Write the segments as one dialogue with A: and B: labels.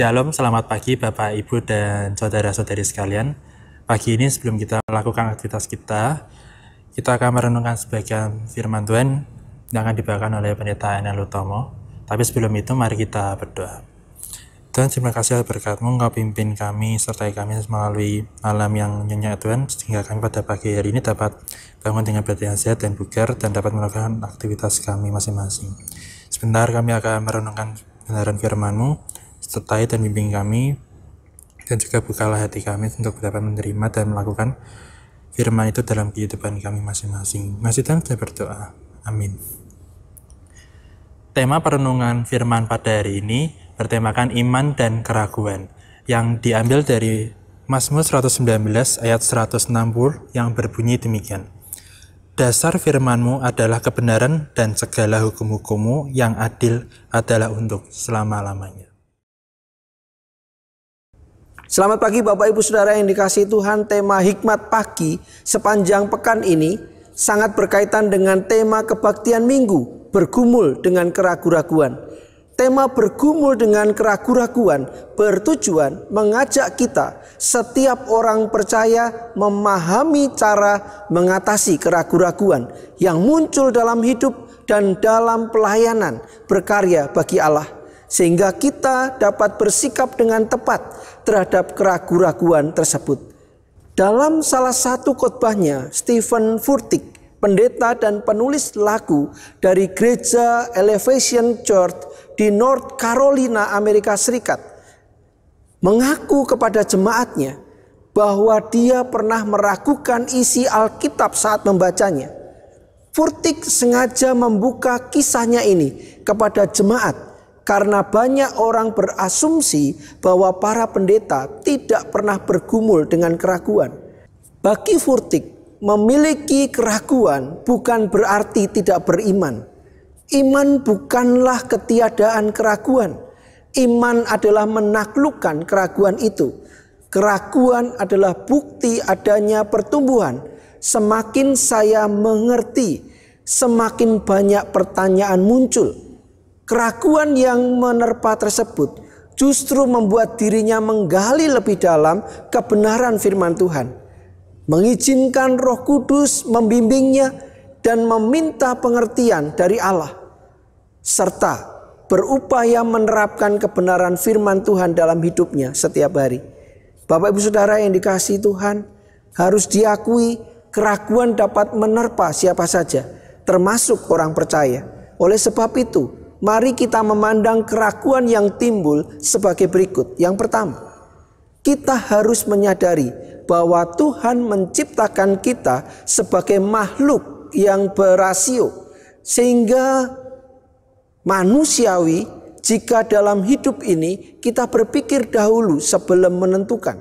A: Shalom, selamat pagi Bapak, Ibu, dan saudara-saudari sekalian. Pagi ini sebelum kita melakukan aktivitas kita, kita akan merenungkan sebagian firman Tuhan yang akan dibawakan oleh Pendeta Enel Utomo. Tapi sebelum itu, mari kita berdoa. Tuhan, terima kasih atas berkatmu, Engkau pimpin kami, sertai kami melalui malam yang nyenyak Tuhan, sehingga kami pada pagi hari ini dapat bangun dengan badan yang sehat dan bugar, dan dapat melakukan aktivitas kami masing-masing. Sebentar kami akan merenungkan kebenaran firman-Mu, sertai dan bimbing kami, dan juga bukalah hati kami untuk dapat menerima dan melakukan firman itu dalam kehidupan kami masing-masing. Masih Tuhan saya berdoa. Amin. Tema perenungan firman pada hari ini bertemakan iman dan keraguan yang diambil dari Mazmur 119 ayat 160 yang berbunyi demikian. Dasar firmanmu adalah kebenaran dan segala hukum-hukummu yang adil adalah untuk selama-lamanya.
B: Selamat pagi Bapak Ibu Saudara yang dikasih Tuhan. Tema hikmat pagi sepanjang pekan ini Sangat berkaitan dengan tema kebaktian minggu Bergumul dengan keraguan-raguan Tema bergumul dengan keraguan-raguan Bertujuan mengajak kita Setiap orang percaya memahami cara mengatasi keraguan-raguan Yang muncul dalam hidup dan dalam pelayanan Berkarya bagi Allah sehingga kita dapat bersikap dengan tepat terhadap keraguan-raguan tersebut. Dalam salah satu khotbahnya, Stephen Furtick, pendeta dan penulis lagu dari gereja Elevation Church di North Carolina, Amerika Serikat, mengaku kepada jemaatnya bahwa dia pernah meragukan isi Alkitab saat membacanya. Furtick sengaja membuka kisahnya ini kepada jemaat karena banyak orang berasumsi bahwa para pendeta tidak pernah bergumul dengan keraguan. Bagi Furtik, memiliki keraguan bukan berarti tidak beriman. Iman bukanlah ketiadaan keraguan. Iman adalah menaklukkan keraguan itu. Keraguan adalah bukti adanya pertumbuhan. Semakin saya mengerti, semakin banyak pertanyaan muncul Keraguan yang menerpa tersebut justru membuat dirinya menggali lebih dalam kebenaran firman Tuhan. Mengizinkan roh kudus membimbingnya dan meminta pengertian dari Allah. Serta berupaya menerapkan kebenaran firman Tuhan dalam hidupnya setiap hari. Bapak ibu saudara yang dikasih Tuhan harus diakui keraguan dapat menerpa siapa saja termasuk orang percaya. Oleh sebab itu mari kita memandang keraguan yang timbul sebagai berikut. Yang pertama, kita harus menyadari bahwa Tuhan menciptakan kita sebagai makhluk yang berasio, sehingga manusiawi jika dalam hidup ini kita berpikir dahulu sebelum menentukan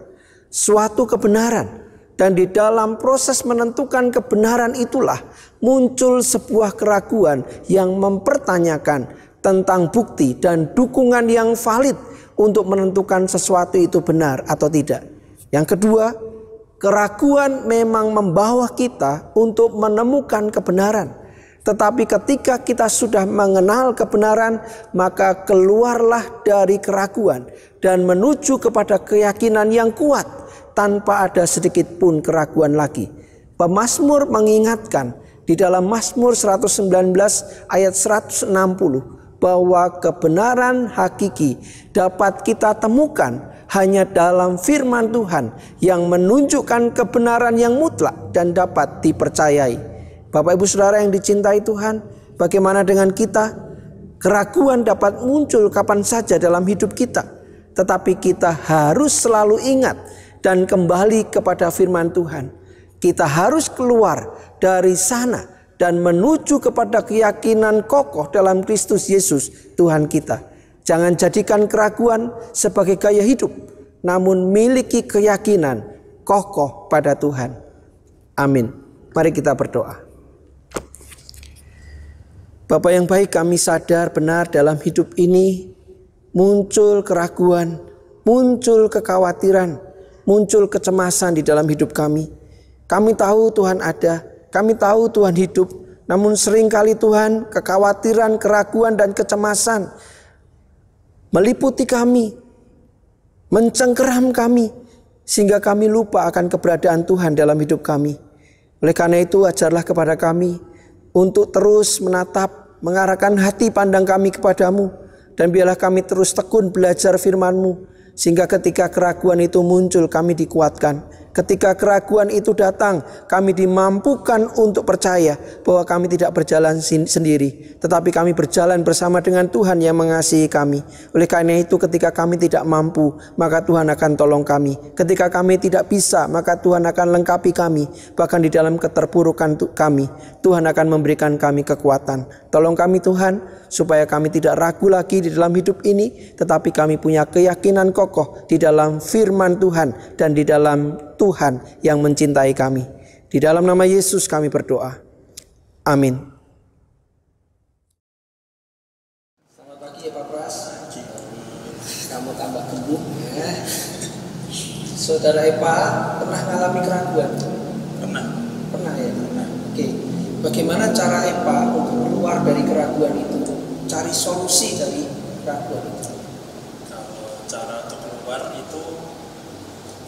B: suatu kebenaran, Dan di dalam proses menentukan kebenaran itulah muncul sebuah keraguan yang mempertanyakan tentang bukti dan dukungan yang valid untuk menentukan sesuatu itu benar atau tidak. Yang kedua, keraguan memang membawa kita untuk menemukan kebenaran. Tetapi ketika kita sudah mengenal kebenaran, maka keluarlah dari keraguan dan menuju kepada keyakinan yang kuat tanpa ada sedikit pun keraguan lagi. Pemasmur mengingatkan di dalam Mazmur 119 ayat 160 bahwa kebenaran hakiki dapat kita temukan hanya dalam firman Tuhan yang menunjukkan kebenaran yang mutlak dan dapat dipercayai. Bapak Ibu Saudara yang dicintai Tuhan, bagaimana dengan kita? Keraguan dapat muncul kapan saja dalam hidup kita, tetapi kita harus selalu ingat dan kembali kepada firman Tuhan. Kita harus keluar dari sana dan menuju kepada keyakinan kokoh dalam Kristus Yesus Tuhan kita. Jangan jadikan keraguan sebagai gaya hidup, namun miliki keyakinan kokoh pada Tuhan. Amin. Mari kita berdoa. Bapak yang baik, kami sadar benar dalam hidup ini muncul keraguan, muncul kekhawatiran, muncul kecemasan di dalam hidup kami. Kami tahu Tuhan ada, kami tahu Tuhan hidup, namun sering kali Tuhan kekhawatiran, keraguan dan kecemasan meliputi kami, mencengkeram kami, sehingga kami lupa akan keberadaan Tuhan dalam hidup kami. Oleh karena itu ajarlah kepada kami untuk terus menatap, mengarahkan hati pandang kami kepadamu, dan biarlah kami terus tekun belajar firman-Mu, sehingga ketika keraguan itu muncul kami dikuatkan. Ketika keraguan itu datang, kami dimampukan untuk percaya bahwa kami tidak berjalan sendiri, tetapi kami berjalan bersama dengan Tuhan yang mengasihi kami. Oleh karena itu, ketika kami tidak mampu, maka Tuhan akan tolong kami. Ketika kami tidak bisa, maka Tuhan akan lengkapi kami. Bahkan di dalam keterpurukan kami, Tuhan akan memberikan kami kekuatan. Tolong kami, Tuhan, supaya kami tidak ragu lagi di dalam hidup ini, tetapi kami punya keyakinan kokoh di dalam firman Tuhan dan di dalam Tuhan yang mencintai kami. Di dalam nama Yesus kami berdoa. Amin. Selamat pagi ya Pak Pras. Kamu tambah gemuk ya. Saudara Epa pernah mengalami keraguan?
A: Pernah.
B: Pernah ya? Pernah. Oke. Bagaimana cara Epa untuk keluar dari keraguan itu? Cari solusi dari keraguan itu.
A: Kalau cara untuk keluar itu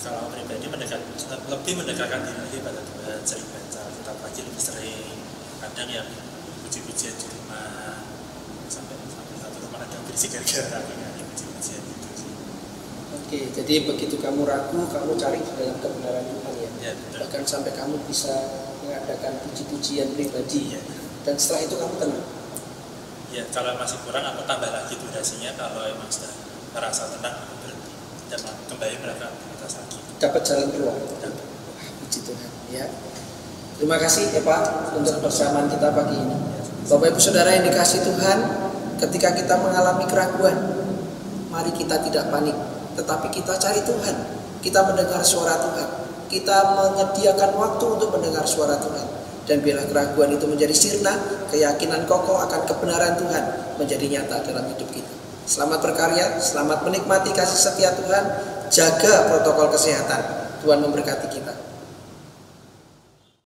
A: kalau pribadi mendekat lebih mendekatkan diri lagi pada Tuhan sering baca kitab pagi lebih sering kadang yang puji-pujian di rumah sampai sampai satu rumah ada berisik gara-gara puji-pujian itu
B: Oke, jadi begitu kamu ragu, kamu cari di dalam kebenaran Tuhan ya.
A: ya betul.
B: Bahkan sampai kamu bisa mengadakan puji-pujian pribadi.
A: Ya.
B: Dan setelah itu kamu tenang.
A: ya kalau masih kurang aku tambah lagi durasinya kalau emang sudah merasa tenang aku berhenti dan kembali beraktivitas lagi
B: Dapat jalan keluar.
A: dan
B: Wah, puji Tuhan ya. Terima kasih ya Pak untuk persamaan kita pagi ini. Bapak Ibu Saudara yang dikasih Tuhan, ketika kita mengalami keraguan, mari kita tidak panik, tetapi kita cari Tuhan. Kita mendengar suara Tuhan. Kita menyediakan waktu untuk mendengar suara Tuhan. Dan biarlah keraguan itu menjadi sirna, keyakinan kokoh akan kebenaran Tuhan menjadi nyata dalam hidup kita. Selamat berkarya, selamat menikmati kasih setia Tuhan, jaga protokol kesehatan. Tuhan memberkati kita.